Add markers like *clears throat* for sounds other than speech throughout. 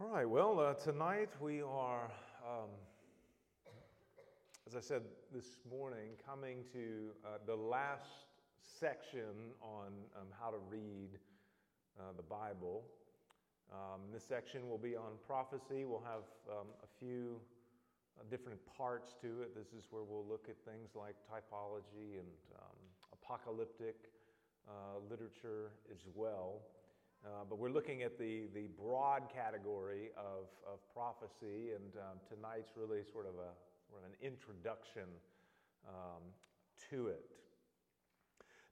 All right, well, uh, tonight we are, um, as I said this morning, coming to uh, the last section on um, how to read uh, the Bible. Um, this section will be on prophecy. We'll have um, a few uh, different parts to it. This is where we'll look at things like typology and um, apocalyptic uh, literature as well. Uh, but we're looking at the, the broad category of, of prophecy, and um, tonight's really sort of, a, sort of an introduction um, to it.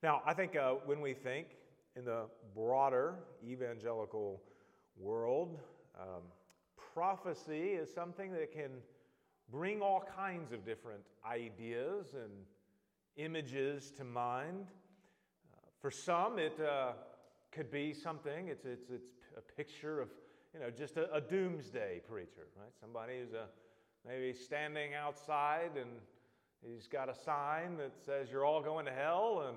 Now, I think uh, when we think in the broader evangelical world, um, prophecy is something that can bring all kinds of different ideas and images to mind. Uh, for some, it uh, could be something, it's, it's, it's a picture of, you know, just a, a doomsday preacher, right? Somebody who's a, maybe standing outside and he's got a sign that says you're all going to hell and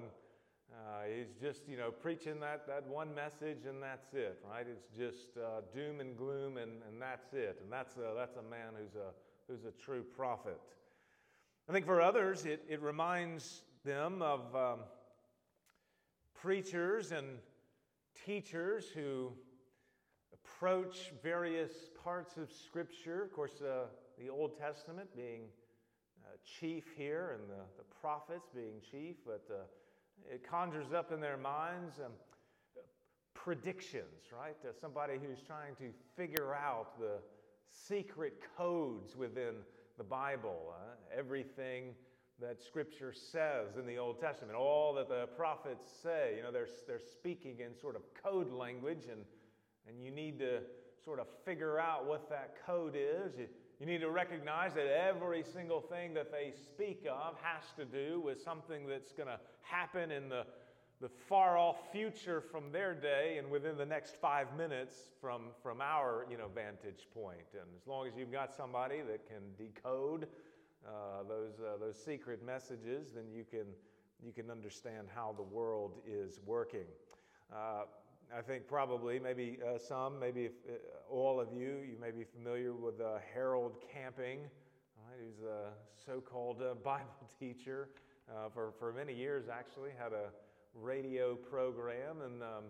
uh, he's just, you know, preaching that, that one message and that's it, right? It's just uh, doom and gloom and, and that's it. And that's a, that's a man who's a, who's a true prophet. I think for others, it, it reminds them of um, preachers and teachers who approach various parts of Scripture. Of course, uh, the Old Testament being uh, chief here and the, the prophets being chief, but uh, it conjures up in their minds um, predictions, right? Uh, somebody who's trying to figure out the secret codes within the Bible, uh, everything that Scripture says in the Old Testament, all that the prophets say. You know, they're, they're speaking in sort of code language, and, and you need to sort of figure out what that code is. You, you need to recognize that every single thing that they speak of has to do with something that's going to happen in the, the far off future from their day and within the next five minutes from, from our you know, vantage point. And as long as you've got somebody that can decode uh, those, uh, those secret messages, then you can, you can understand how the world is working. Uh, I think probably, maybe uh, some, maybe if, uh, all of you, you may be familiar with Harold Camping, right, who's a so called *laughs* Bible teacher. for, for many years, actually, had a radio program. And, um,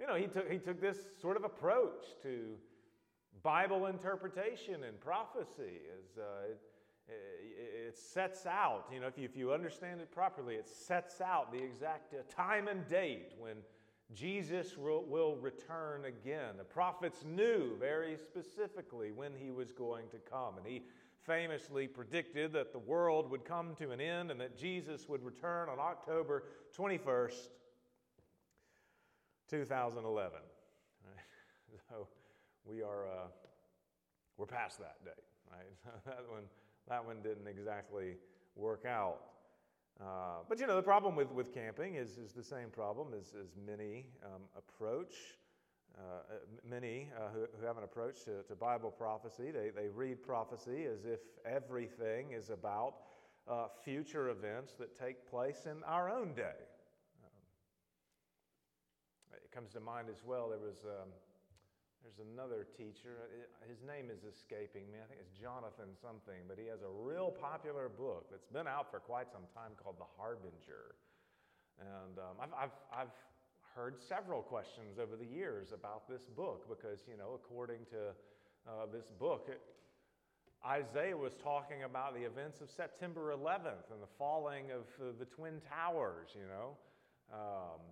you know, he took, he took this sort of approach to Bible interpretation and prophecy. As, it sets out, you know, if you, if you understand it properly, it sets out the exact uh, time and date when Jesus will, will return again. The prophets knew very specifically when he was going to come, and he famously predicted that the world would come to an end and that Jesus would return on October 21st, 2011. Right? *laughs* So we are uh, we're past that date, right? *laughs* that one that one didn't exactly work out. Uh, but you know, the problem with, with camping is, is the same problem as, as many um, approach. Uh, many uh, who, who, have an approach to, to Bible prophecy, they, they read prophecy as if everything is about uh, future events that take place in our own day. Um, it comes to mind as well, there was um, there's another teacher. His name is escaping me. I think it's Jonathan something, but he has a real popular book that's been out for quite some time called The Harbinger. And um, I've, I've, I've heard several questions over the years about this book because, you know, according to uh, this book, it, Isaiah was talking about the events of September 11th and the falling of uh, the Twin Towers, you know. Um,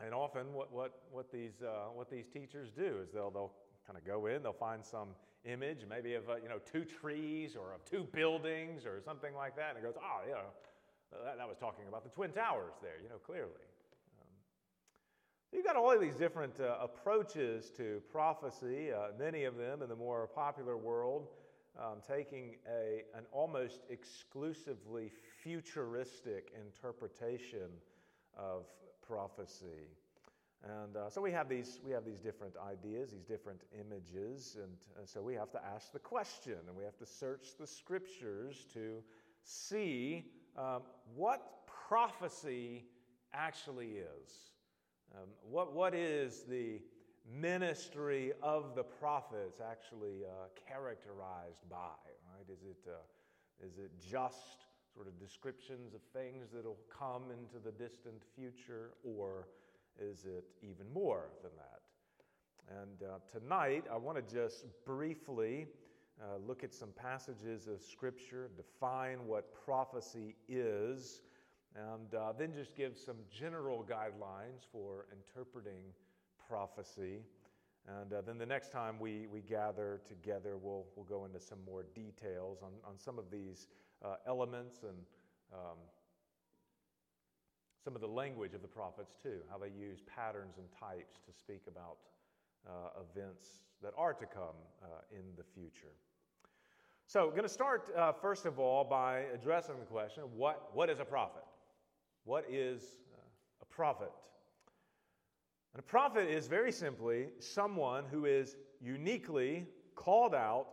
and often, what, what, what, these, uh, what these teachers do is they'll, they'll kind of go in, they'll find some image, maybe of uh, you know, two trees or of two buildings or something like that, and it goes, oh, you know, that, that was talking about the Twin Towers there, you know, clearly. Um, you've got all of these different uh, approaches to prophecy, uh, many of them in the more popular world. Um, taking a, an almost exclusively futuristic interpretation of prophecy. And uh, so we have, these, we have these different ideas, these different images, and, so we have to ask the question and we have to search the scriptures to see um, what prophecy actually is. Um, what, what is the ministry of the prophets actually uh, characterized by? Right? Is it, uh, is it just sort of descriptions of things that'll come into the distant future, or is it even more than that? And uh, tonight, I want to just briefly uh, look at some passages of Scripture, define what prophecy is, and uh, then just give some general guidelines for interpreting prophecy. And uh, then the next time we, we gather together, we'll, we'll go into some more details on, on some of these uh, elements and um, some of the language of the prophets, too, how they use patterns and types to speak about uh, events that are to come uh, in the future. So, I'm going to start, uh, first of all, by addressing the question what, what is a prophet? What is uh, a prophet? And a prophet is very simply someone who is uniquely called out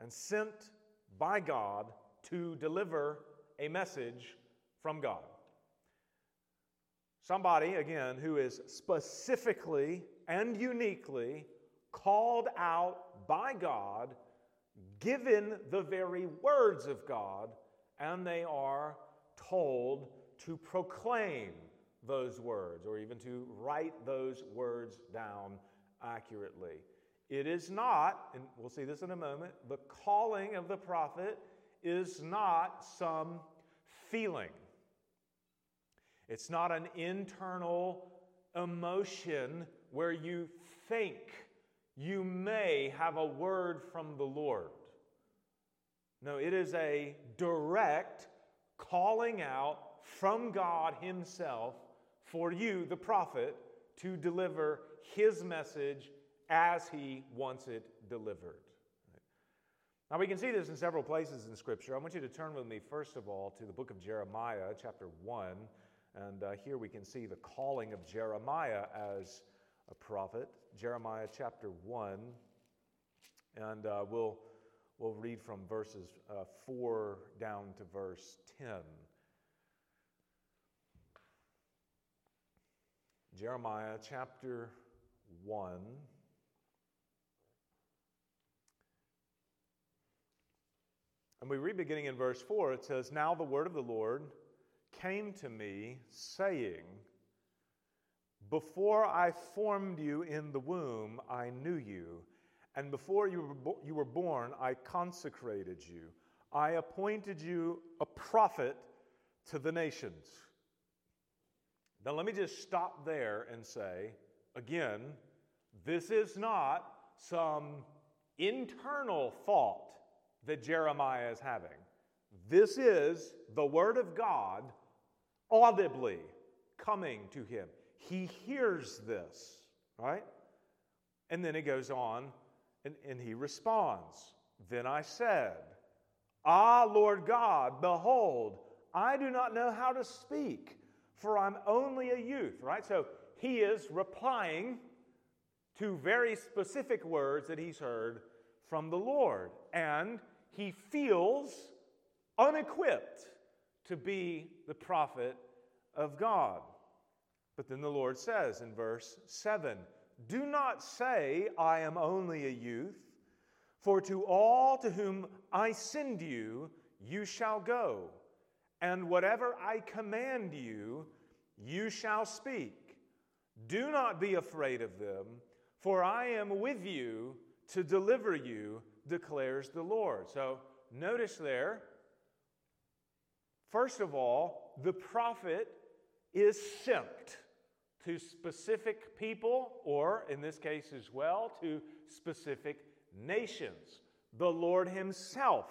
and sent by God to deliver a message from God. Somebody, again, who is specifically and uniquely called out by God, given the very words of God, and they are told to proclaim those words or even to write those words down accurately. It is not, and we'll see this in a moment, the calling of the prophet is not some feeling. It's not an internal emotion where you think you may have a word from the Lord. No, it is a direct calling out from God Himself for you, the prophet, to deliver His message as He wants it delivered. Now, we can see this in several places in Scripture. I want you to turn with me, first of all, to the book of Jeremiah, chapter 1. And uh, here we can see the calling of Jeremiah as a prophet. Jeremiah chapter 1. And uh, we'll, we'll read from verses uh, 4 down to verse 10. Jeremiah chapter 1. And we read beginning in verse 4, it says, Now the word of the Lord came to me, saying, Before I formed you in the womb, I knew you. And before you were, bo- you were born, I consecrated you. I appointed you a prophet to the nations. Now, let me just stop there and say, again, this is not some internal thought that Jeremiah is having. This is the Word of God audibly coming to him. He hears this, right? And then it goes on and, and he responds. Then I said, Ah, Lord God, behold, I do not know how to speak, for I'm only a youth, right? So he is replying to very specific words that he's heard from the Lord. And he feels unequipped to be the prophet of God. But then the Lord says in verse 7 Do not say, I am only a youth, for to all to whom I send you, you shall go, and whatever I command you, you shall speak. Do not be afraid of them, for I am with you to deliver you, declares the Lord. So notice there, first of all, the prophet is sent to specific people, or in this case as well, to specific nations. The Lord Himself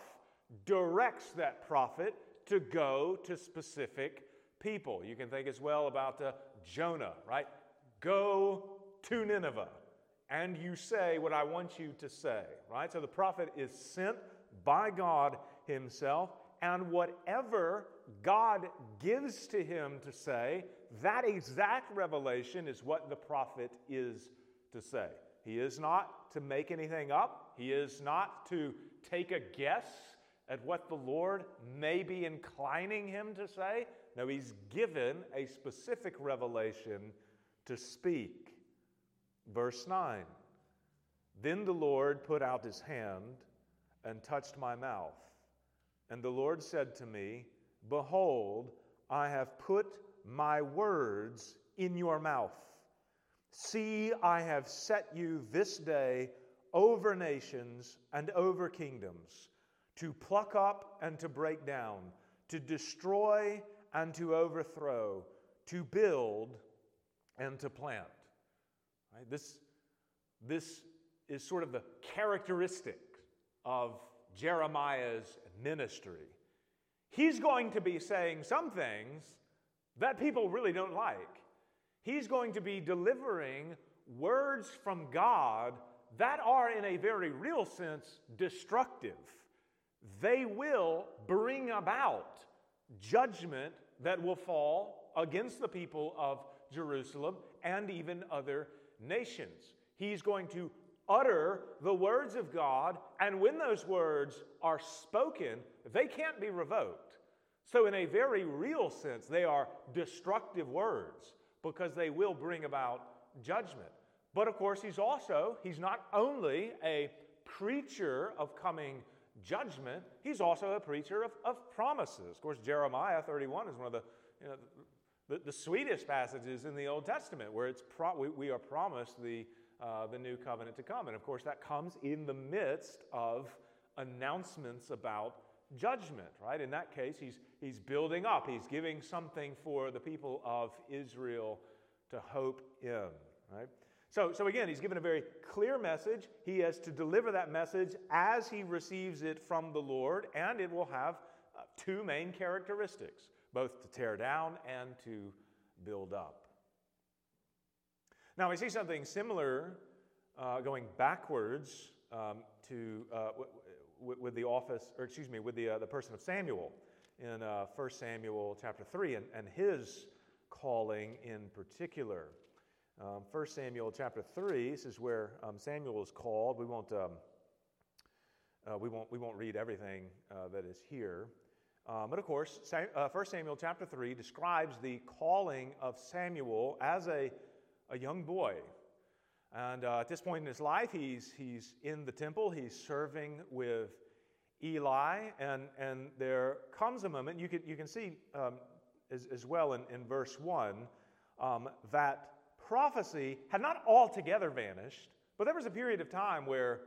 directs that prophet to go to specific people. You can think as well about uh, Jonah, right? Go to Nineveh and you say what I want you to say, right? So the prophet is sent by God Himself, and whatever God gives to him to say, that exact revelation is what the prophet is to say. He is not to make anything up, he is not to take a guess at what the Lord may be inclining him to say. No, he's given a specific revelation to speak. Verse 9 Then the Lord put out his hand and touched my mouth. And the Lord said to me, Behold, I have put my words in your mouth. See, I have set you this day over nations and over kingdoms, to pluck up and to break down, to destroy and to overthrow, to build and to plant. Right? This, this is sort of the characteristic of Jeremiah's ministry. He's going to be saying some things that people really don't like. He's going to be delivering words from God that are, in a very real sense, destructive. They will bring about judgment that will fall against the people of Jerusalem and even other nations. He's going to utter the words of God, and when those words are spoken, they can't be revoked. So, in a very real sense, they are destructive words because they will bring about judgment. But of course, he's also, he's not only a preacher of coming judgment, he's also a preacher of, of promises. Of course, Jeremiah 31 is one of the, you know, the, the sweetest passages in the Old Testament where it's pro- we, we, are promised the, uh, the new covenant to come. And of course, that comes in the midst of announcements about judgment, right? In that case, he's, he's building up, he's giving something for the people of Israel to hope in, right? So, so again, he's given a very clear message. He has to deliver that message as he receives it from the Lord, and it will have uh, two main characteristics both to tear down and to build up. Now, we see something similar uh, going backwards um, to, uh, w- w- with the office, or excuse me, with the, uh, the person of Samuel in uh, 1 Samuel chapter 3 and, and his calling in particular. Um, 1 Samuel chapter 3, this is where um, Samuel is called. We won't, um, uh, we won't, we won't read everything uh, that is here. Um, but of course, Sam, uh, 1 Samuel chapter 3 describes the calling of Samuel as a, a young boy. And uh, at this point in his life, he's, he's in the temple, he's serving with Eli, and, and there comes a moment, you can, you can see um, as, as well in, in verse 1, um, that prophecy had not altogether vanished, but there was a period of time where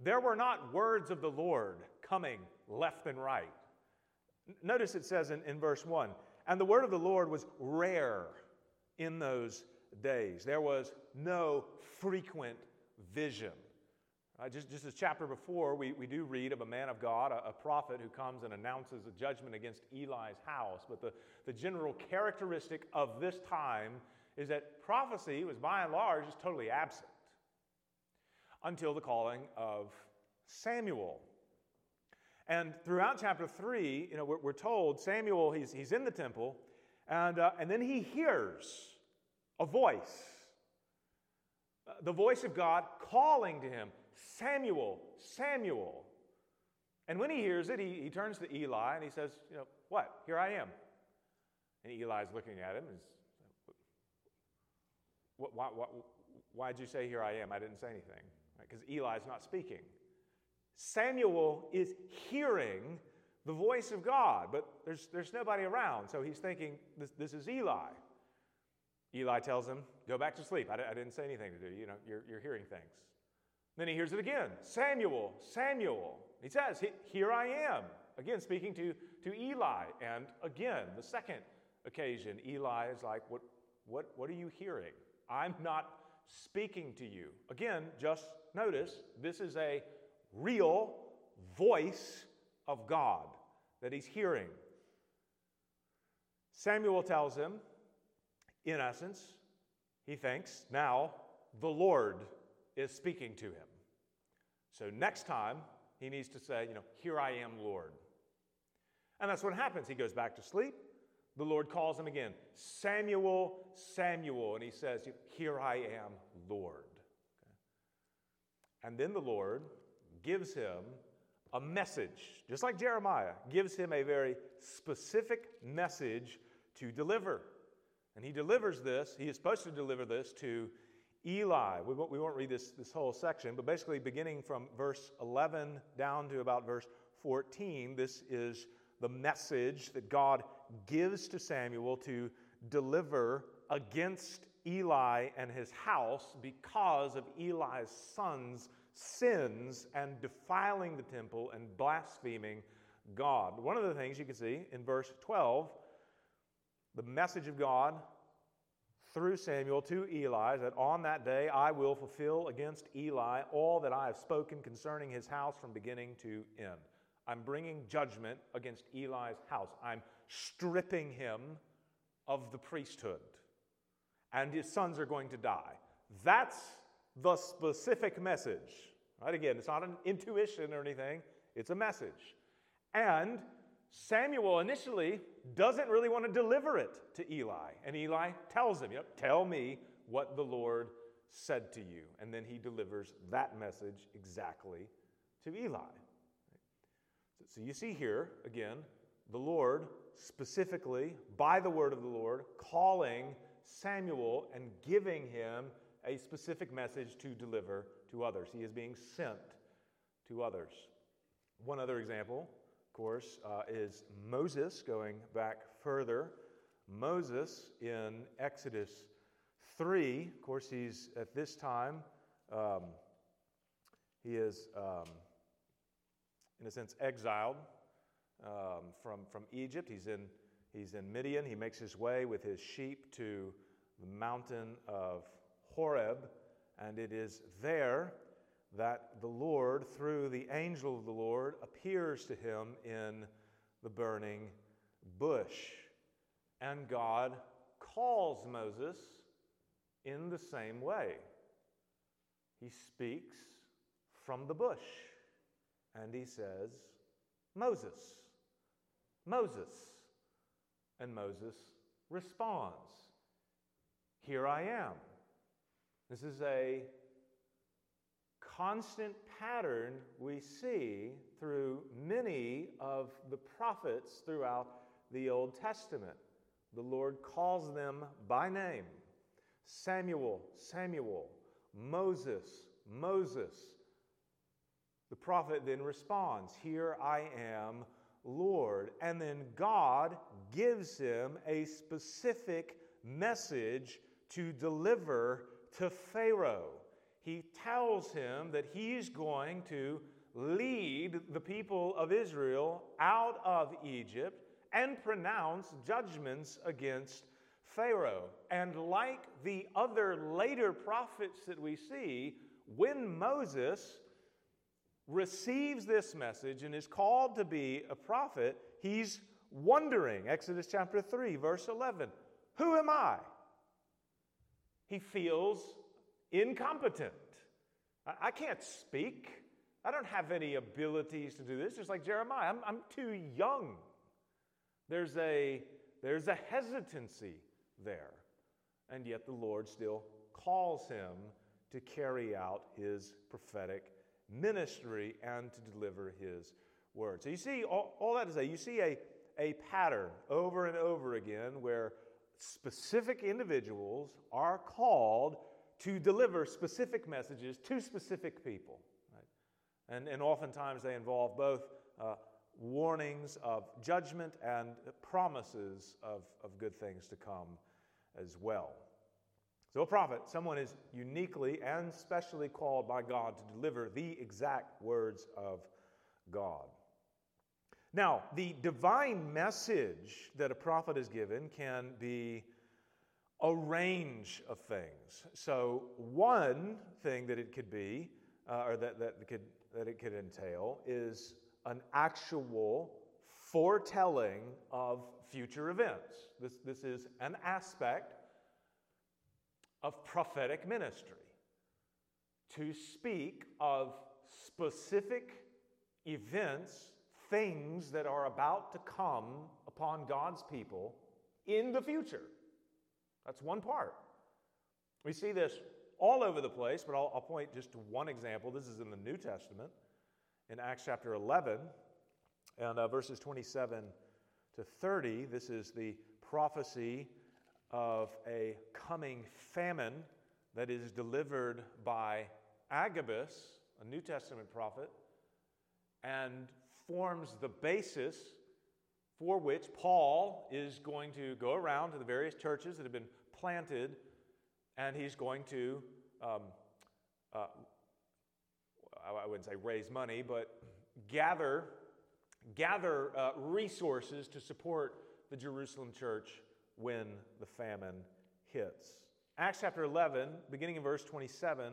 there were not words of the Lord coming left and right. Notice it says in, in verse 1 and the word of the Lord was rare in those days. There was no frequent vision. Uh, just, just as chapter before, we, we do read of a man of God, a, a, prophet who comes and announces a judgment against Eli's house. But the, the general characteristic of this time is that prophecy was by and large just totally absent until the calling of Samuel. And throughout chapter 3, you know, we're, we're told Samuel, he's, he's in the temple, and, uh, and then he hears a voice uh, the voice of God calling to him, Samuel, Samuel. And when he hears it, he, he turns to Eli and he says, You know, what? Here I am. And Eli's looking at him. And why, why, why'd you say, Here I am? I didn't say anything. Because right? Eli's not speaking. Samuel is hearing the voice of God, but there's, there's nobody around. So he's thinking, this, this is Eli. Eli tells him, Go back to sleep. I, I didn't say anything to do. You know, you're, you're hearing things. Then he hears it again Samuel, Samuel. He says, Here I am. Again, speaking to, to Eli. And again, the second occasion, Eli is like, What, what, what are you hearing? I'm not speaking to you. Again, just notice this is a real voice of God that he's hearing. Samuel tells him, in essence, he thinks, now the Lord is speaking to him. So next time, he needs to say, you know, here I am, Lord. And that's what happens. He goes back to sleep. The Lord calls him again, Samuel, Samuel. And he says, Here I am, Lord. Okay. And then the Lord gives him a message, just like Jeremiah, gives him a very specific message to deliver. And he delivers this, he is supposed to deliver this to Eli. We won't, we won't read this, this whole section, but basically, beginning from verse 11 down to about verse 14, this is the message that God gives to Samuel to deliver against Eli and his house because of Eli's sons' sins and defiling the temple and blaspheming God. One of the things you can see in verse 12, the message of God through Samuel to Eli that on that day I will fulfill against Eli all that I have spoken concerning his house from beginning to end. I'm bringing judgment against Eli's house. I'm stripping him of the priesthood, and his sons are going to die. That's the specific message. Right? Again, it's not an intuition or anything, it's a message. And Samuel initially doesn't really want to deliver it to Eli. And Eli tells him, yep, Tell me what the Lord said to you. And then he delivers that message exactly to Eli. So you see here, again, the Lord specifically, by the word of the Lord, calling Samuel and giving him a specific message to deliver to others. He is being sent to others. One other example, of course, uh, is Moses, going back further. Moses in Exodus 3, of course, he's at this time, um, he is, um, in a sense, exiled um, from, from Egypt. He's in, he's in Midian. He makes his way with his sheep to the mountain of Horeb, and it is there that the Lord, through the angel of the Lord, appears to him in the burning bush. And God calls Moses in the same way. He speaks from the bush and he says, Moses, Moses. And Moses responds, Here I am. This is a constant pattern we see through many of the prophets throughout the Old Testament. The Lord calls them by name Samuel, Samuel, Moses, Moses. The prophet then responds, Here I am, Lord. And then God gives him a specific message to deliver to Pharaoh. He tells him that he's going to lead the people of Israel out of Egypt and pronounce judgments against Pharaoh. And like the other later prophets that we see, when Moses receives this message and is called to be a prophet, he's wondering. Exodus chapter 3, verse 11 Who am I? He feels incompetent. I can't speak. I don't have any abilities to do this. Just like Jeremiah, I'm, I'm too young. There's a, there's a hesitancy there. And yet the Lord still calls him to carry out his prophetic ministry and to deliver his word. So you see, all, all that to say, you see a, a pattern over and over again where specific individuals are called to deliver specific messages to specific people. Right? And, and oftentimes they involve both uh, warnings of judgment and promises of, of good things to come as well. So, a prophet, someone is uniquely and specially called by God to deliver the exact words of God. Now, the divine message that a prophet is given can be a range of things. So, one thing that it could be, uh, or that, that, could, that it could entail, is an actual foretelling of future events. This, this is an aspect of prophetic ministry to speak of specific events, things that are about to come upon God's people in the future. That's one part. We see this all over the place, but I'll, I'll point just to one example. This is in the New Testament, in Acts chapter 11, and uh, verses 27 to 30. This is the prophecy of a coming famine that is delivered by Agabus, a New Testament prophet, and forms the basis for which Paul is going to go around to the various churches that have been planted, and he's going to, um, uh, I wouldn't say raise money, but gather, gather uh, resources to support the Jerusalem church when the famine hits. Acts chapter 11, beginning in verse 27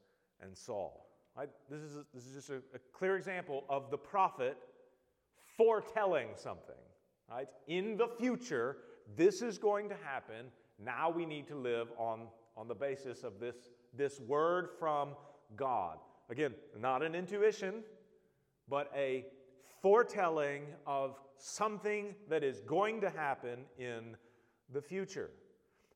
and Saul. Right? This, is, this is just a, a clear example of the prophet foretelling something. Right? In the future, this is going to happen. Now we need to live on, on the basis of this, this word from God. Again, not an intuition, but a foretelling of something that is going to happen in the future.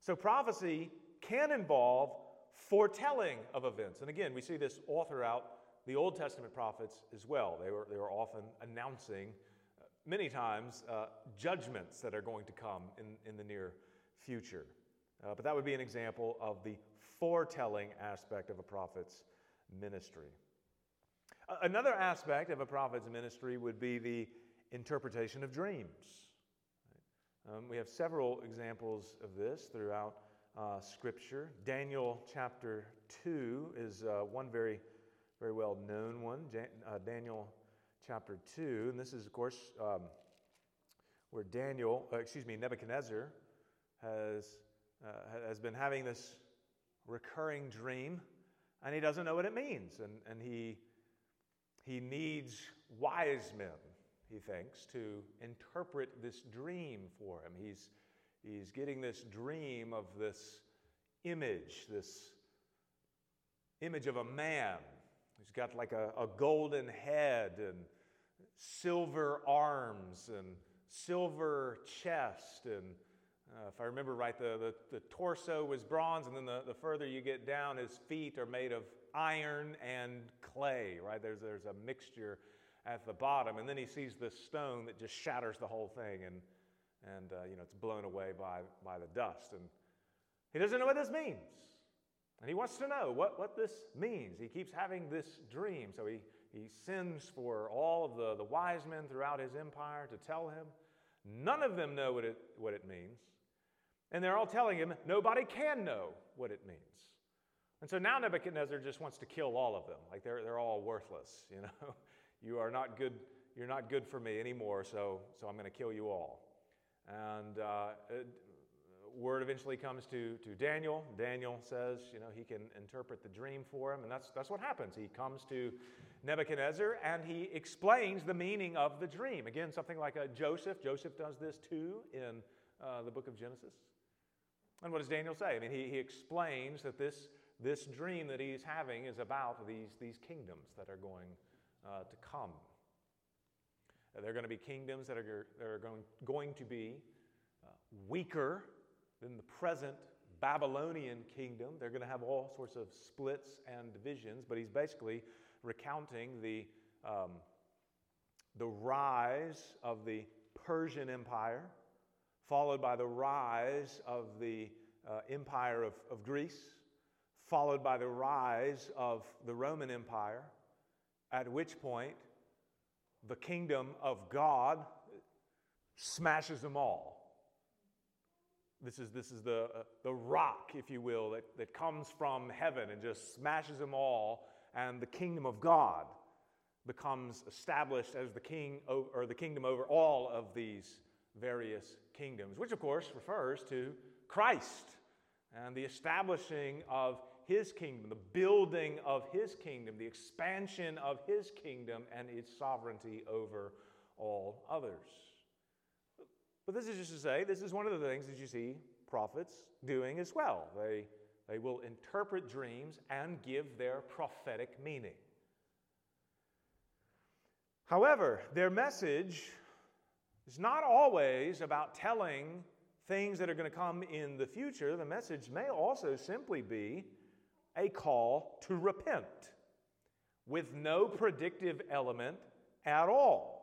So prophecy can involve foretelling of events. And again, we see this all throughout the Old Testament prophets as well. They were, they were often announcing, uh, many times, uh, judgments that are going to come in, in the near future. Uh, but that would be an example of the foretelling aspect of a prophet's ministry. Another aspect of a prophet's ministry would be the interpretation of dreams. Um, we have several examples of this throughout uh, Scripture. Daniel chapter 2 is uh, one very, very well known one. Jan- uh, Daniel chapter 2, and this is, of course, um, where Daniel, uh, excuse me, Nebuchadnezzar has, uh, has been having this recurring dream, and he doesn't know what it means. And, and he, he needs wise men he thinks, to interpret this dream for him. He's, he's getting this dream of this image, this image of a man He's got like a, a golden head and silver arms and silver chest. And uh, if I remember right, the, the, the, torso was bronze, and then the, the further you get down, his feet are made of iron and clay, right? There's, there's a mixture at the bottom, and then he sees this stone that just shatters the whole thing, and, and uh, you know, it's blown away by, by the dust. And he doesn't know what this means. And he wants to know what, what this means. He keeps having this dream. So he, he sends for all of the, the wise men throughout his empire to tell him. None of them know what it, what it means. And they're all telling him nobody can know what it means. And so now Nebuchadnezzar just wants to kill all of them. Like they're, they're all worthless, *laughs* you know. You are not good, you're not good for me anymore, so, so I'm going to kill you all. And uh, word eventually comes to, to Daniel. Daniel says, you know, he can interpret the dream for him, and that's, that's what happens. He comes to Nebuchadnezzar and he explains the meaning of the dream. Again, something like a Joseph. Joseph does this too in uh, the book of Genesis. And what does Daniel say? I mean, he, he explains that this, this dream that he's having is about these, these kingdoms that are going uh, to come. There are going to be kingdoms that are, that are going, going to be uh, weaker than the present Babylonian kingdom. They're going to have all sorts of splits and divisions, but he's basically recounting the, um, the rise of the Persian Empire, followed by the rise of the uh, Empire of, of Greece, followed by the rise of the Roman Empire, at which point the kingdom of God smashes them all. This is, this is the, uh, the rock, if you will, that, that comes from heaven and just smashes them all, and the kingdom of God becomes established as the king or the kingdom over all of these various kingdoms, which of course refers to Christ and the establishing of his kingdom, the building of his kingdom, the expansion of his kingdom, and its sovereignty over all others. But this is just to say, this is one of the things that you see prophets doing as well. They, They will interpret dreams and give their prophetic meaning. However, their message is not always about telling things that are going to come in the future. The message may also simply be a call to repent with no predictive element at all.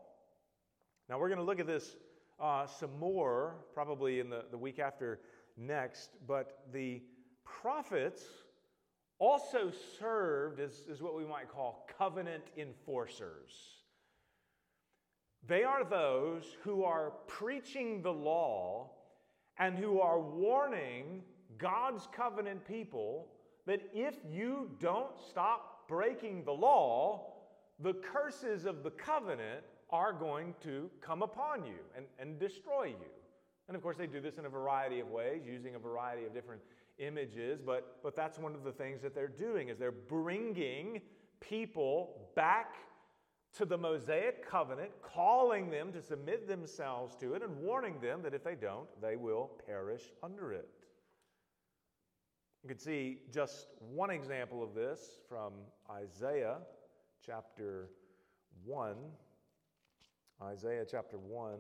Now, we're going to look at this uh, some more probably in the, the week after next, but the prophets also served as, as what we might call covenant enforcers. They are those who are preaching the law and who are warning God's covenant people that if you don't stop breaking the law, the curses of the covenant are going to come upon you and, and destroy you. And of course, they do this in a variety of ways, using a variety of different images, but, but that's one of the things that they're doing is they're bringing people back to the Mosaic covenant, calling them to submit themselves to it and warning them that if they don't, they will perish under it. You can see just one example of this from Isaiah chapter 1. Isaiah chapter 1,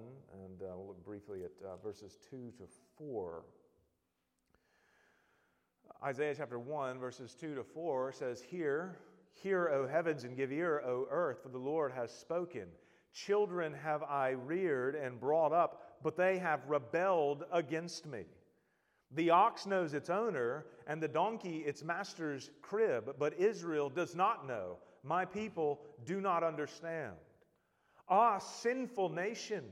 and uh, we'll look briefly at uh, verses 2 to 4. Isaiah chapter 1, verses 2 to 4 says, Hear, hear, O heavens, and give ear, O earth, for the Lord has spoken. Children have I reared and brought up, but they have rebelled against me. The ox knows its owner, and the donkey its master's crib, but Israel does not know. My people do not understand. Ah, sinful nation,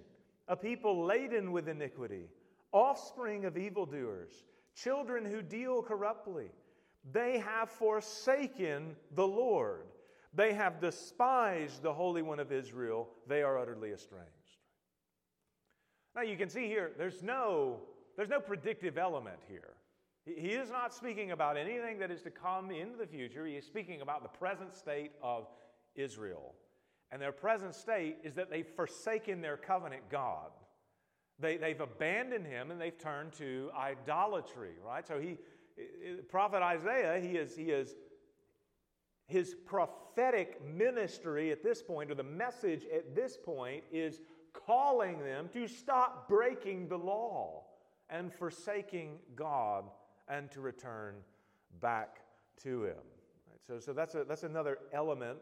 a people laden with iniquity, offspring of evildoers children who deal corruptly. They have forsaken the Lord. They have despised the Holy One of Israel. They are utterly estranged. Now you can see here, there's no, there's no predictive element here. He is not speaking about anything that is to come into the future. He is speaking about the present state of Israel. And their present state is that they've forsaken their covenant God. They, they've abandoned him and they've turned to idolatry, right? So he, prophet Isaiah, he is, he is, his prophetic ministry at this point, or the message at this point, is calling them to stop breaking the law and forsaking God and to return back to Him. Right? So, so that's, a, that's another element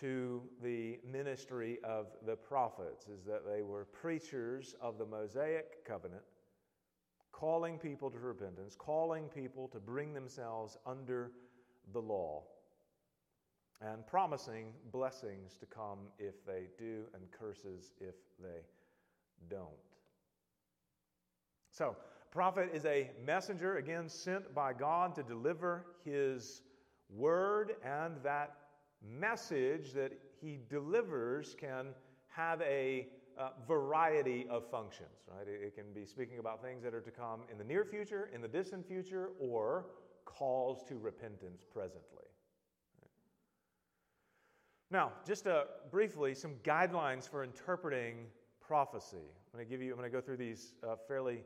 to the ministry of the prophets is that they were preachers of the Mosaic covenant, calling people to repentance, calling people to bring themselves under the law, and promising blessings to come if they do and curses if they don't. So, prophet is a messenger, again, sent by God to deliver his word and that message that he delivers can have a uh, variety of functions, right? It, it, can be speaking about things that are to come in the near future, in the distant future, or calls to repentance presently. Now, just uh, briefly, some guidelines for interpreting prophecy. I'm going to give you. I'm going to go through these uh, fairly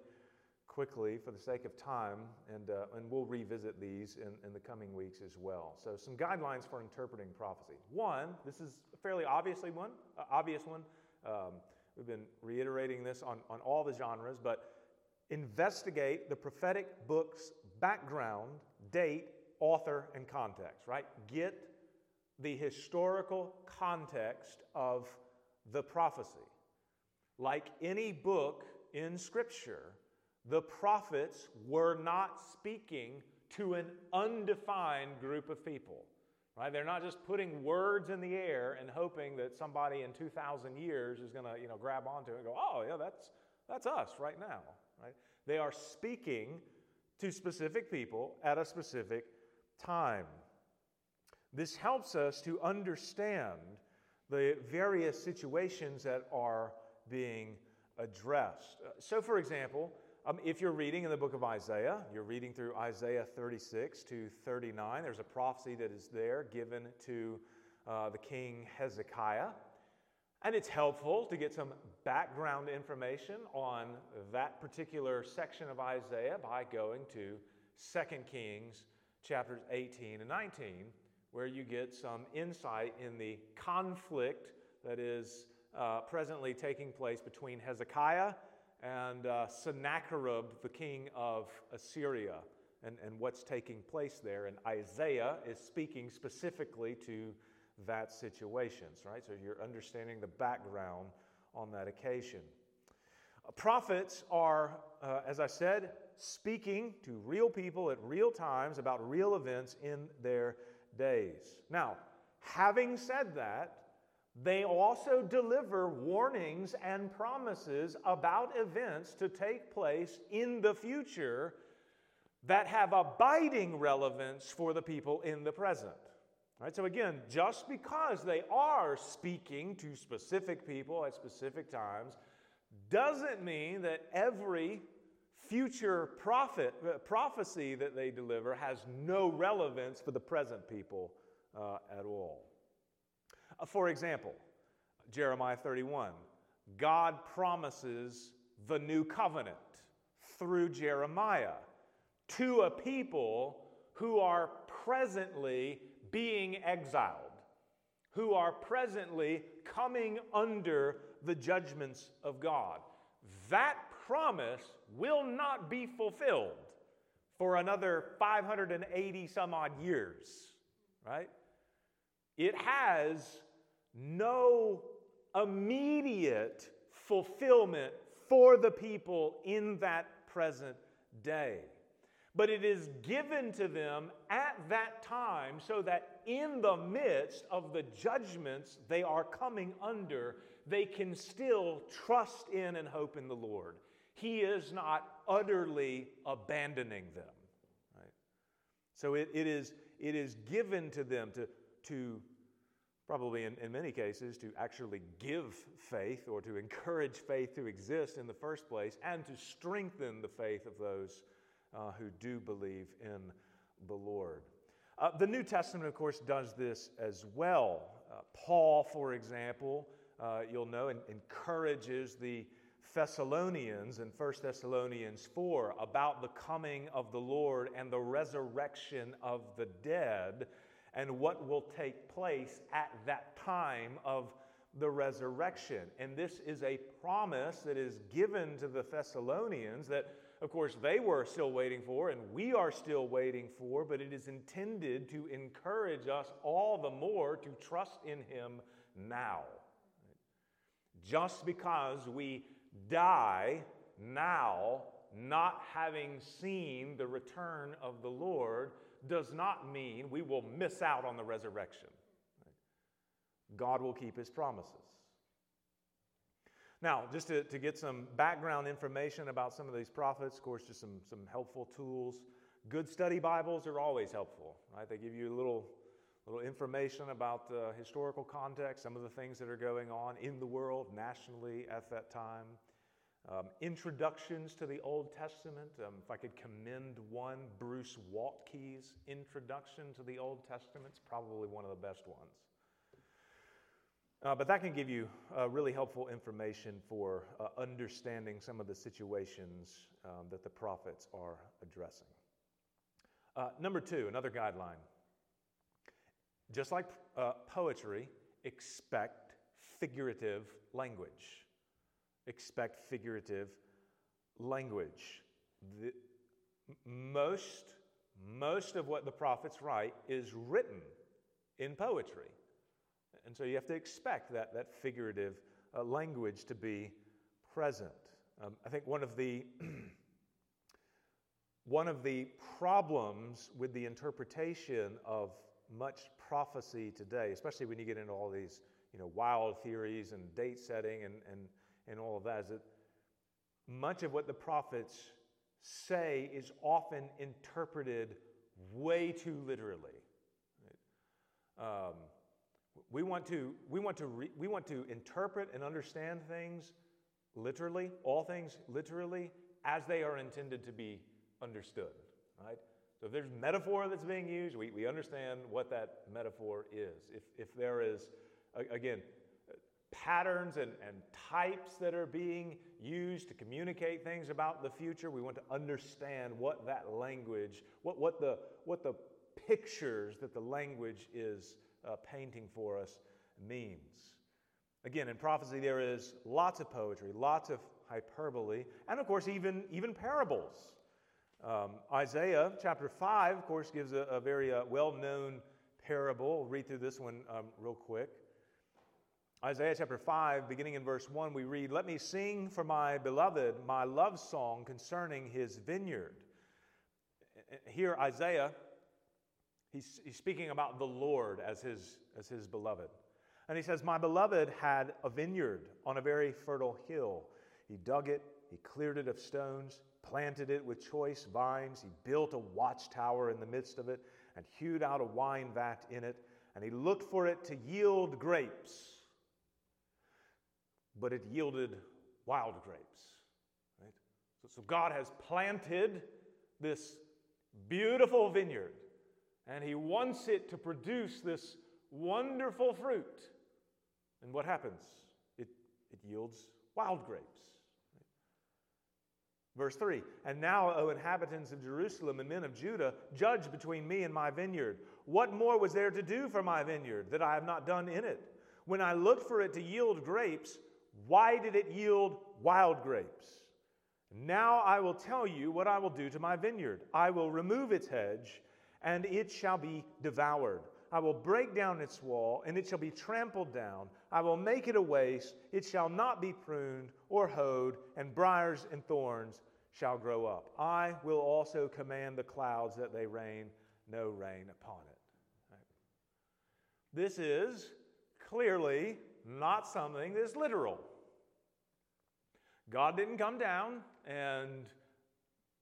quickly for the sake of time, and, uh, and we'll revisit these in, in the coming weeks as well. So, some guidelines for interpreting prophecy. One, this is a fairly obviously one, uh, obvious one. Um, we've been reiterating this on, on all the genres, but investigate the prophetic book's background, date, author, and context, right? Get the historical context of the prophecy. Like any book in Scripture, the prophets were not speaking to an undefined group of people. Right? They're not just putting words in the air and hoping that somebody in 2,000 years is going to you know, grab onto it and go, oh, yeah, that's, that's us right now. Right? They are speaking to specific people at a specific time. This helps us to understand the various situations that are being addressed. Uh, so, for example, um, if you're reading in the book of Isaiah, you're reading through Isaiah 36 to 39, there's a prophecy that is there given to uh, the king Hezekiah. And it's helpful to get some background information on that particular section of Isaiah by going to 2 Kings chapters 18 and 19, where you get some insight in the conflict that is uh, presently taking place between Hezekiah and uh, Sennacherib, the king of Assyria, and, and what's taking place there. And Isaiah is speaking specifically to that situation, right? So you're understanding the background on that occasion. Uh, prophets are, uh, as I said, speaking to real people at real times about real events in their days. Now, having said that, they also deliver warnings and promises about events to take place in the future that have abiding relevance for the people in the present. Right? So, again, just because they are speaking to specific people at specific times doesn't mean that every future prophet, uh, prophecy that they deliver has no relevance for the present people uh, at all. Uh, for example, Jeremiah 31, God promises the new covenant through Jeremiah to a people who are presently being exiled, who are presently coming under the judgments of God. That promise will not be fulfilled for another 580 some odd years, right? It has no immediate fulfillment for the people in that present day. But it is given to them at that time so that in the midst of the judgments they are coming under, they can still trust in and hope in the Lord. He is not utterly abandoning them. Right? So it, it, is, it is given to them to, to probably in, in many cases, to actually give faith or to encourage faith to exist in the first place and to strengthen the faith of those uh, who do believe in the Lord. Uh, the New Testament, of course, does this as well. Uh, Paul, for example, uh, you'll know, encourages the Thessalonians in 1 Thessalonians 4 about the coming of the Lord and the resurrection of the dead and what will take place at that time of the resurrection. And this is a promise that is given to the Thessalonians that, of course, they were still waiting for and we are still waiting for, but it is intended to encourage us all the more to trust in Him now. Just because we die now, not having seen the return of the Lord, does not mean we will miss out on the resurrection. God will keep his promises. Now, just to, to get some background information about some of these prophets, of course, just some, some helpful tools. Good study Bibles are always helpful, right? They give you a little, little information about the historical context, some of the things that are going on in the world nationally at that time. Um, introductions to the Old Testament. Um, if I could commend one, Bruce Waltke's Introduction to the Old Testament, it's probably one of the best ones. Uh, but that can give you uh, really helpful information for uh, understanding some of the situations um, that the prophets are addressing. Uh, number two, another guideline. Just like uh, poetry, expect figurative language expect figurative language. The, most, most of what the prophets write is written in poetry. And so you have to expect that, that figurative uh, language to be present. Um, I think one of the *clears throat* one of the problems with the interpretation of much prophecy today, especially when you get into all these you know, wild theories and date setting and, and and all of that is that much of what the prophets say is often interpreted way too literally. Um, we want to, we, want to re, we want to interpret and understand things literally, all things literally, as they are intended to be understood. Right? So if there's metaphor that's being used, we, we understand what that metaphor is. If, if there is, again, patterns and, and types that are being used to communicate things about the future. We want to understand what that language, what, what, the, what the pictures that the language is uh, painting for us means. Again, in prophecy, there is lots of poetry, lots of hyperbole, and of course, even, even parables. Um, Isaiah chapter 5, of course, gives a, a very uh, well known parable. We'll read through this one um, real quick. Isaiah chapter 5, beginning in verse 1, we read, Let me sing for my beloved my love song concerning his vineyard. Here, Isaiah, he's, he's speaking about the Lord as his, as his beloved. And he says, My beloved had a vineyard on a very fertile hill. He dug it, he cleared it of stones, planted it with choice vines. He built a watchtower in the midst of it and hewed out a wine vat in it. And he looked for it to yield grapes but it yielded wild grapes. Right? So, so God has planted this beautiful vineyard, and He wants it to produce this wonderful fruit. And what happens? It, it yields wild grapes. Verse 3 And now, O inhabitants of Jerusalem and men of Judah, judge between me and my vineyard. What more was there to do for my vineyard that I have not done in it? When I looked for it to yield grapes, why did it yield wild grapes? Now I will tell you what I will do to my vineyard. I will remove its hedge, and it shall be devoured. I will break down its wall, and it shall be trampled down. I will make it a waste. It shall not be pruned or hoed, and briars and thorns shall grow up. I will also command the clouds that they rain no rain upon it. This is clearly not something that's literal. God didn't come down and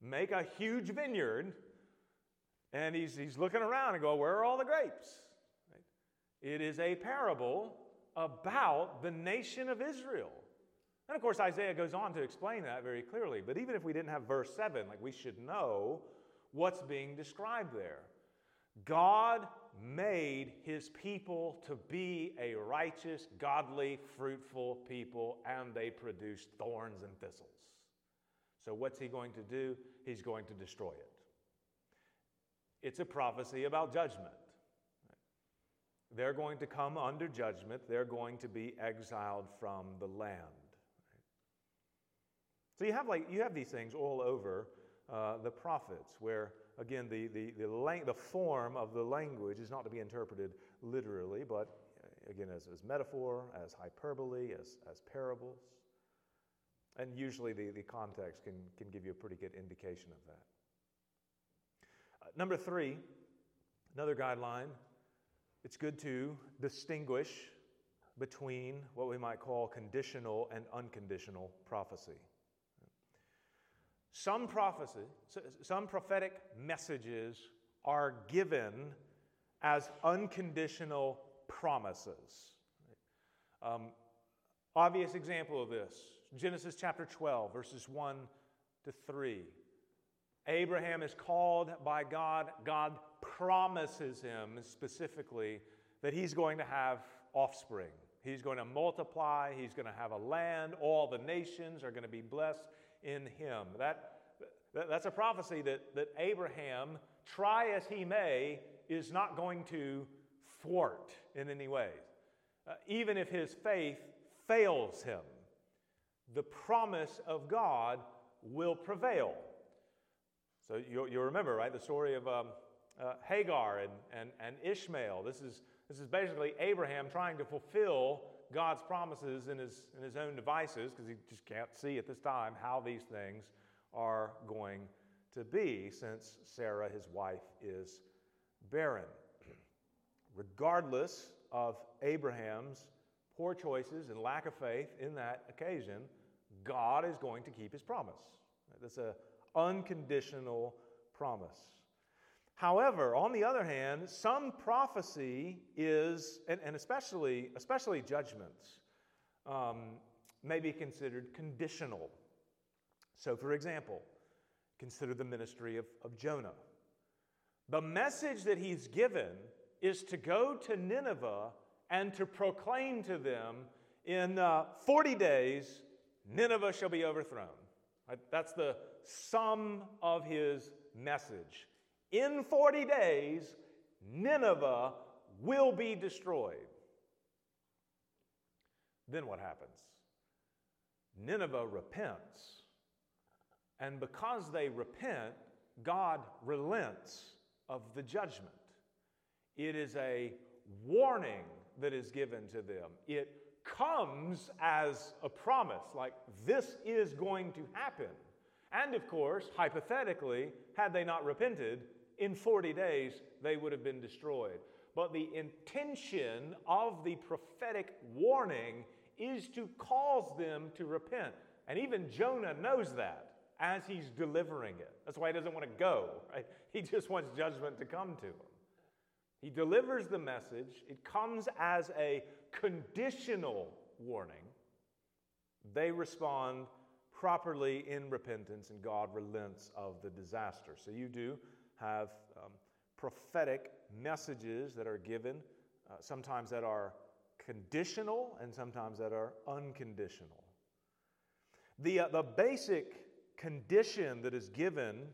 make a huge vineyard and he's, he's looking around and go, Where are all the grapes? It is a parable about the nation of Israel. And of course, Isaiah goes on to explain that very clearly. But even if we didn't have verse 7, like we should know what's being described there. God made his people to be a righteous, godly, fruitful people, and they produced thorns and thistles. So, what's he going to do? He's going to destroy it. It's a prophecy about judgment. They're going to come under judgment, they're going to be exiled from the land. So, you have, like, you have these things all over uh, the prophets where again, the, the, the, lang- the form of the language is not to be interpreted literally, but uh, again, as, as metaphor, as hyperbole, as, as parables. And usually the, the context can, can give you a pretty good indication of that. Uh, number three, another guideline it's good to distinguish between what we might call conditional and unconditional prophecy. Some prophecy, some prophetic messages are given as unconditional promises. Um, obvious example of this Genesis chapter 12, verses 1 to 3. Abraham is called by God. God promises him specifically that he's going to have offspring. He's going to multiply. He's going to have a land. All the nations are going to be blessed in him. That, that, that's a prophecy that, that Abraham, try as he may, is not going to thwart in any way. Uh, even if his faith fails him, the promise of God will prevail. So you, you remember, right, the story of um, uh, Hagar and, and, and Ishmael. This is, this is basically Abraham trying to fulfill God's promises in his, in his own devices because he just can't see at this time how these things are going to be since Sarah, his wife, is barren. Regardless of Abraham's poor choices and lack of faith in that occasion, God is going to keep his promise. That's an unconditional promise. However, on the other hand, some prophecy is, and, and especially, especially judgments, um, may be considered conditional. So, for example, consider the ministry of, of Jonah. The message that he's given is to go to Nineveh and to proclaim to them in uh, 40 days Nineveh shall be overthrown. Right? That's the sum of his message. In 40 days, Nineveh will be destroyed. Then what happens? Nineveh repents. And because they repent, God relents of the judgment. It is a warning that is given to them. It comes as a promise, like this is going to happen. And of course, hypothetically, had they not repented, in 40 days they would have been destroyed. But the intention of the prophetic warning is to cause them to repent. And even Jonah knows that as he's delivering it. That's why he doesn't want to go, right? *laughs* He just wants judgment to come to him. He delivers the message, it comes as a conditional warning. They respond properly in repentance, and God relents of the disaster. So you do have um, prophetic messages that are given, uh, sometimes that are conditional and sometimes that are unconditional. The, uh, the basic condition that is given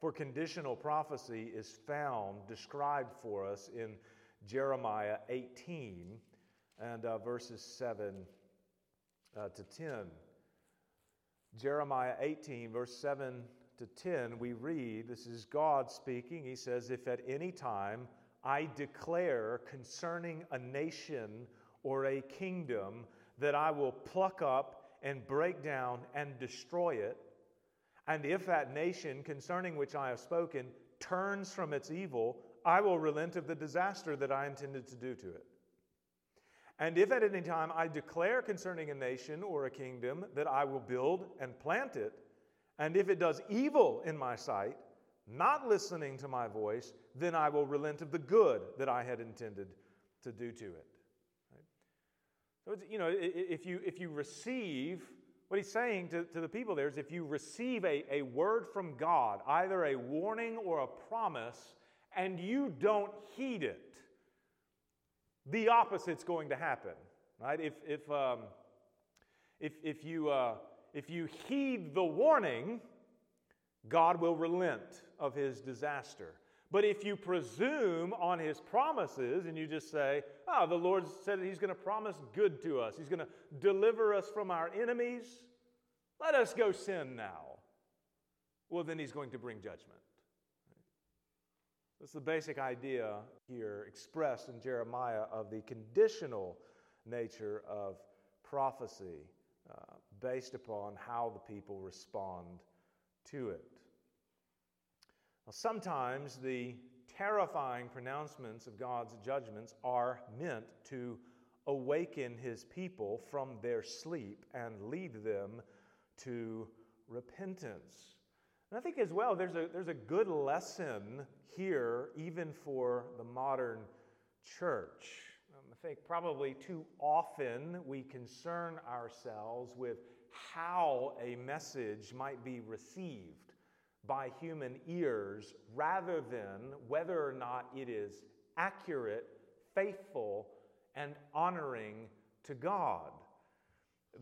for conditional prophecy is found, described for us in Jeremiah 18 and uh, verses 7 uh, to 10. Jeremiah 18, verse 7 to 10, we read this is God speaking. He says, If at any time I declare concerning a nation or a kingdom that I will pluck up and break down and destroy it, and if that nation concerning which I have spoken turns from its evil, I will relent of the disaster that I intended to do to it. And if at any time I declare concerning a nation or a kingdom that I will build and plant it, and if it does evil in my sight, not listening to my voice, then I will relent of the good that I had intended to do to it. Right? So, you know, if you, if you receive what he's saying to, to the people there is if you receive a, a word from God, either a warning or a promise, and you don't heed it, the opposite's going to happen. Right? If, if, um, if, if, you, uh, if you heed the warning, God will relent of his disaster. But if you presume on his promises and you just say, oh, the Lord said he's going to promise good to us, he's going to deliver us from our enemies, let us go sin now. Well, then he's going to bring judgment. That's the basic idea here expressed in Jeremiah of the conditional nature of prophecy based upon how the people respond to it. Now, sometimes the terrifying pronouncements of God's judgments are meant to awaken his people from their sleep and lead them to repentance. And I think as well, there's a, there's a good lesson here, even for the modern church. Um, I think probably too often we concern ourselves with how a message might be received by human ears rather than whether or not it is accurate, faithful, and honoring to God.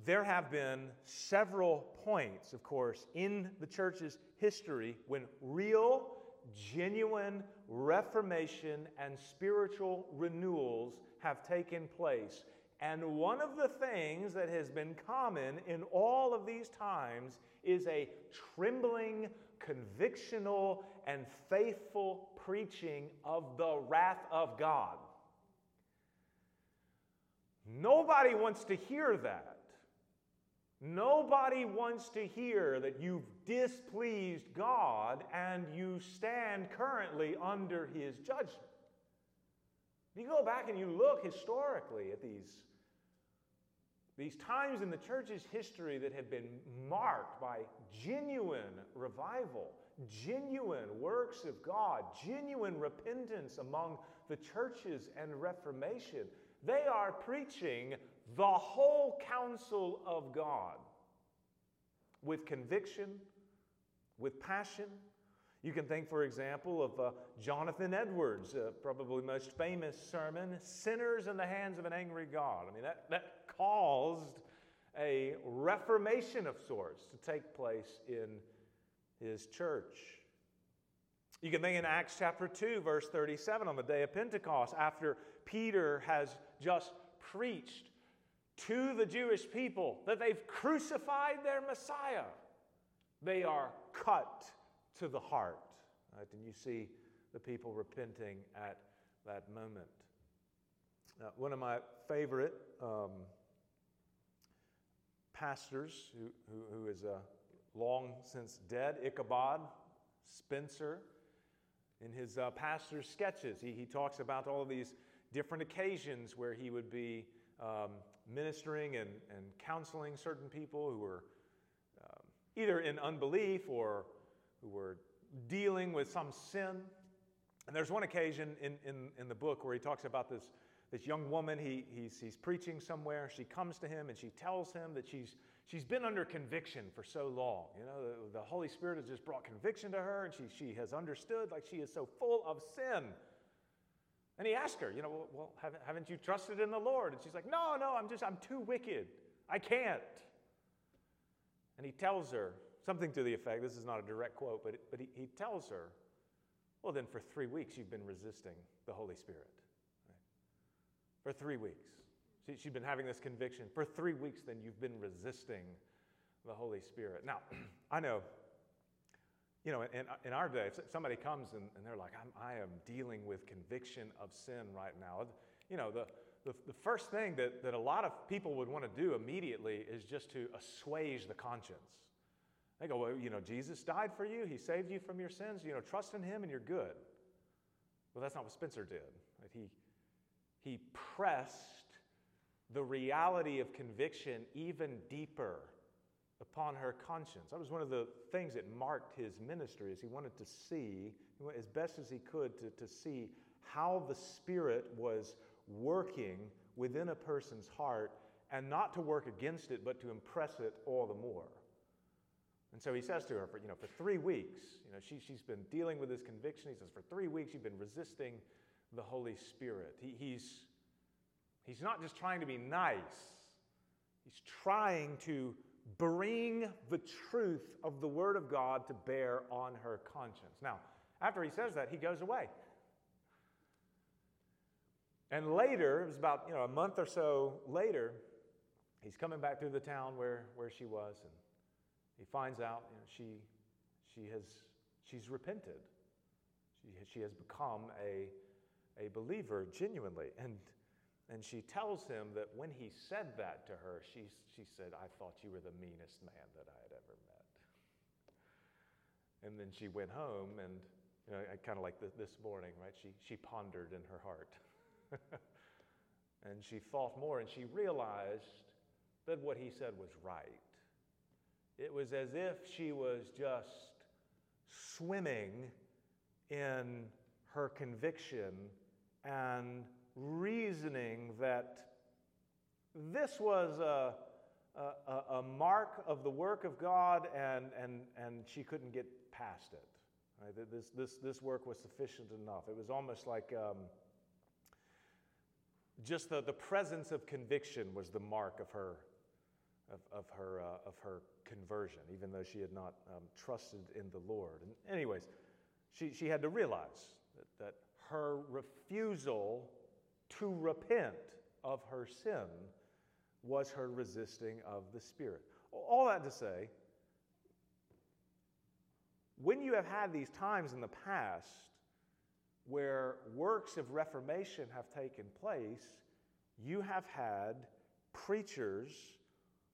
There have been several points, of course, in the church's history when real, genuine reformation and spiritual renewals have taken place. And one of the things that has been common in all of these times is a trembling convictional and faithful preaching of the wrath of God. Nobody wants to hear that. Nobody wants to hear that you've displeased God and you stand currently under His judgment. You go back and you look historically at these these times in the church's history that have been marked by genuine revival, genuine works of God, genuine repentance among the churches and Reformation, they are preaching the whole counsel of God with conviction, with passion. You can think, for example, of uh, Jonathan Edwards, uh, probably most famous sermon, Sinners in the Hands of an Angry God. I mean, that, that caused a reformation of sorts to take place in his church. You can think in Acts chapter 2, verse 37, on the day of Pentecost, after Peter has just preached to the Jewish people that they've crucified their Messiah. They are cut to the heart. Right? And you see the people repenting at that moment. Now, one of my favorite um, pastors who, who, who is uh, long since dead, Ichabod Spencer, in his uh, pastor's sketches, he, he talks about all of these different occasions where he would be um, ministering and, and counseling certain people who were um, either in unbelief or who were dealing with some sin. And there's one occasion in, in, in the book where he talks about this, this young woman. He, he's, he's preaching somewhere. She comes to him and she tells him that she's, she's been under conviction for so long. You know, the, the Holy Spirit has just brought conviction to her and she, she has understood like she is so full of sin. And he asked her, you know, well, haven't, haven't you trusted in the Lord? And she's like, no, no, I'm just, I'm too wicked. I can't. And he tells her something to the effect, this is not a direct quote, but, but he, he tells her, well, then for three weeks you've been resisting the Holy Spirit. For three weeks. She, she'd been having this conviction. For three weeks, then you've been resisting the Holy Spirit. Now, *clears throat* I know you know, in, in our day, if somebody comes and, and they're like, I'm, I am dealing with conviction of sin right now, you know, the, the, the first thing that, that a lot of people would want to do immediately is just to assuage the conscience. They go, well, you know, Jesus died for you, he saved you from your sins, you know, trust in him and you're good. Well, that's not what Spencer did. He, he pressed the reality of conviction even deeper upon her conscience. That was one of the things that marked his ministry is he wanted to see, as best as he could, to, to see how the Spirit was working within a person's heart and not to work against it, but to impress it all the more. And so he says to her, for, you know, for three weeks, you know, she, she's been dealing with this conviction. He says, for three weeks, you've been resisting the Holy Spirit. He, he's, he's not just trying to be nice, he's trying to bring the truth of the Word of God to bear on her conscience. Now, after he says that, he goes away. And later, it was about you know, a month or so later, he's coming back through the town where, where she was, and he finds out you know, she, she has, she's repented. She, she has become a, a believer genuinely. And and she tells him that when he said that to her, she, she said, I thought you were the meanest man that I had ever met. And then she went home, and you know, kind of like this, this morning, right? She, she pondered in her heart. *laughs* and she thought more, and she realized that what he said was right. It was as if she was just swimming in her conviction and reasoning that this was a, a, a, mark of the work of God and, and, and she couldn't get past it. Right? This, this, this work was sufficient enough. It was almost like um, just the, the presence of conviction was the mark of her, of, of her, uh, of her conversion, even though she had not um, trusted in the Lord. And anyways, she, she had to realize that, that her refusal to repent of her sin was her resisting of the Spirit. All that to say, when you have had these times in the past where works of reformation have taken place, you have had preachers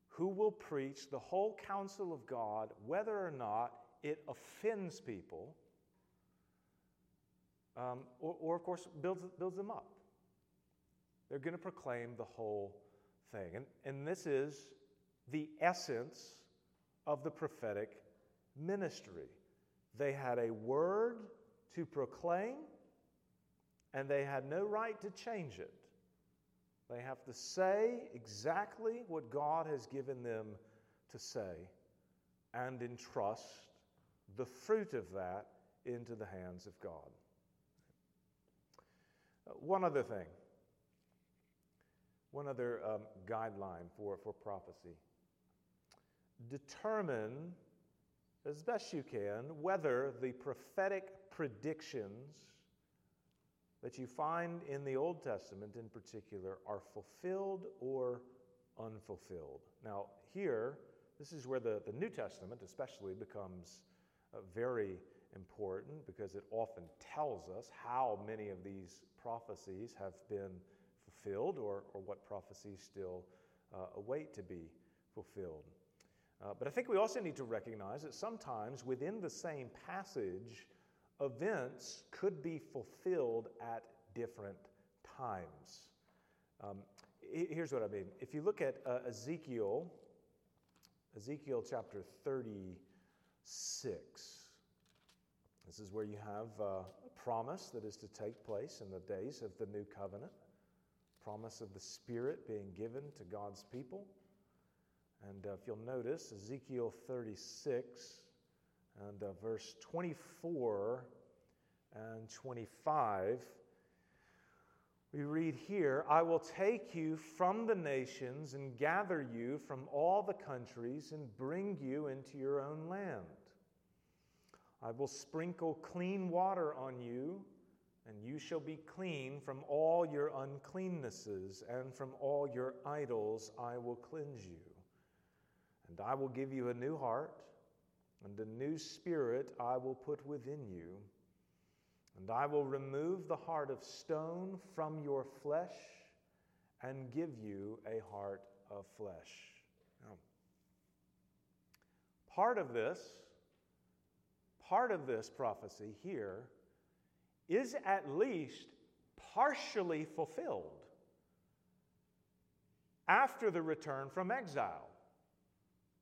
who will preach the whole counsel of God, whether or not it offends people, um, or, or, of course, builds, builds them up. They're going to proclaim the whole thing. And, and this is the essence of the prophetic ministry. They had a word to proclaim, and they had no right to change it. They have to say exactly what God has given them to say and entrust the fruit of that into the hands of God. One other thing one other um, guideline for, for prophecy. determine as best you can whether the prophetic predictions that you find in the Old Testament in particular are fulfilled or unfulfilled. Now, here, this is where the, the New Testament especially becomes uh, very important because it often tells us how many of these prophecies have been fulfilled or, or what prophecies still uh, await to be fulfilled. Uh, but I think we also need to recognize that sometimes within the same passage, events could be fulfilled at different times. Um, here's what I mean. If you look at uh, Ezekiel, Ezekiel chapter 36, this is where you have uh, a promise that is to take place in the days of the new covenant, promise of the Spirit being given to God's people. And uh, if you'll notice, Ezekiel 36 and uh, verse 24 and 25, we read here I will take you from the nations and gather you from all the countries and bring you into your own land. I will sprinkle clean water on you, and you shall be clean from all your uncleannesses, and from all your idols I will cleanse you. And I will give you a new heart and a new spirit I will put within you. And I will remove the heart of stone from your flesh and give you a heart of flesh. Now, part of this, part of this prophecy here is at least partially fulfilled after the return from exile.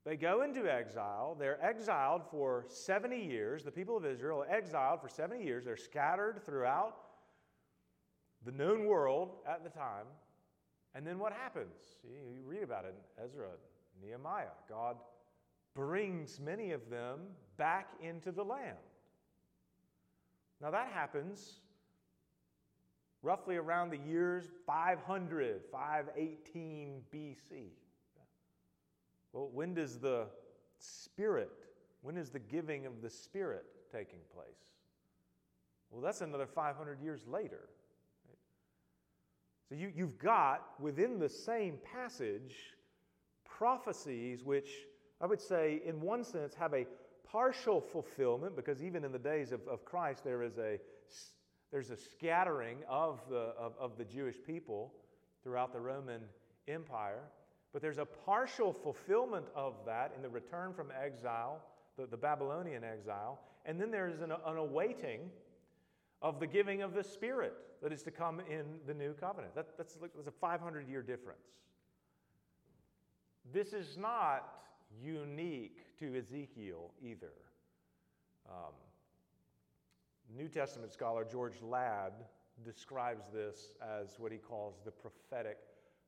They go into exile. They're exiled for 70 years. The people of Israel are exiled for 70 years. They're scattered throughout the known world at the time. And then what happens? You read about it in Ezra, Nehemiah. God brings many of them back into the land. Now that happens roughly around the years 500, 518 BC. Well, when does the Spirit, when is the giving of the Spirit taking place? Well, that's another 500 years later. So you, you've got within the same passage prophecies which I would say, in one sense, have a partial fulfillment because even in the days of, of Christ, there is a, there's a scattering of the, of, of the Jewish people throughout the Roman Empire. But there's a partial fulfillment of that in the return from exile, the, the Babylonian exile, and then there's an, an awaiting of the giving of the Spirit that is to come in the new covenant. That, that's, that's a 500 year difference. This is not unique to Ezekiel either. Um, New Testament scholar George Ladd describes this as what he calls the prophetic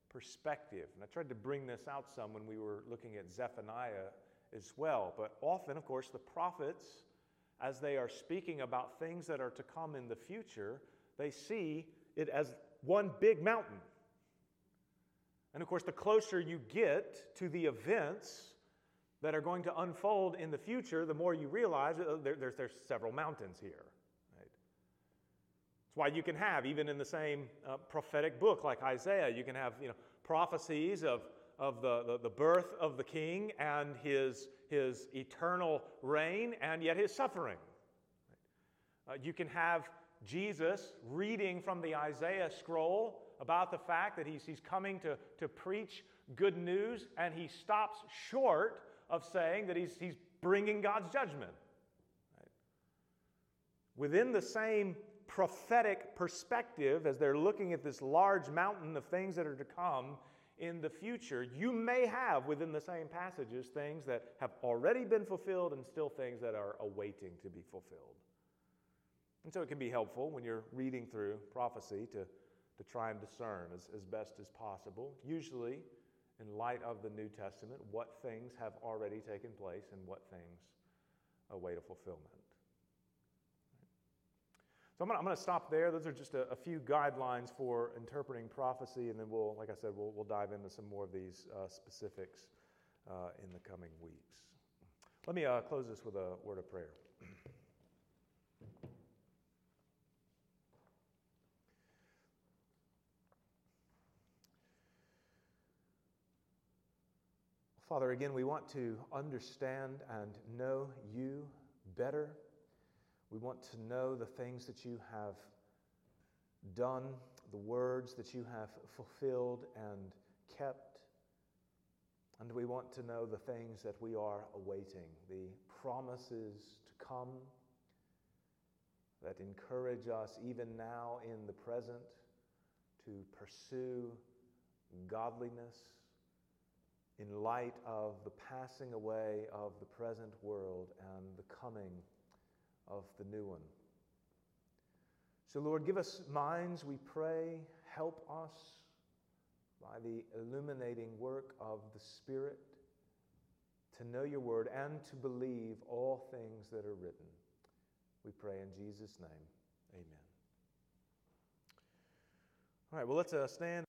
perspective. And I tried to bring this out some when we were looking at Zephaniah as well. But often, of course, the prophets, as they are speaking about things that are to come in the future, they see it as one big mountain. And of course, the closer you get to the events that are going to unfold in the future, the more you realize uh, there, there's, there's several mountains here. That's why you can have, even in the same uh, prophetic book like Isaiah, you can have you know, prophecies of, of the, the, the birth of the king and his, his eternal reign and yet his suffering. Uh, you can have Jesus reading from the Isaiah scroll about the fact that he's, he's coming to, to preach good news, and he stops short of saying that he's, he's bringing God's judgment. Right? Within the same prophetic perspective as they're looking at this large mountain of things that are to come in the future, you may have within the same passages things that have already been fulfilled and still things that are awaiting to be fulfilled. And so it can be helpful when you're reading through prophecy to, to try and discern as, as best as possible, usually in light of the New Testament, what things have already taken place and what things await a fulfillment. So I'm going to stop there. Those are just a, a, few guidelines for interpreting prophecy, and then we'll, like I said, we'll, we'll dive into some more of these uh, specifics uh, in the coming weeks. Let me uh, close this with a word of prayer. *clears throat* Father, again, we want to understand and know you better. We want to know the things that you have done, the words that you have fulfilled and kept. And we want to know the things that we are awaiting, the promises to come that encourage us even now in the present to pursue godliness in light of the passing away of the present world and the coming of the new one. So, Lord, give us minds, we pray. Help us by the illuminating work of the Spirit to know your word and to believe all things that are written. We pray in Jesus' name. Amen. All right, well, let's uh, stand.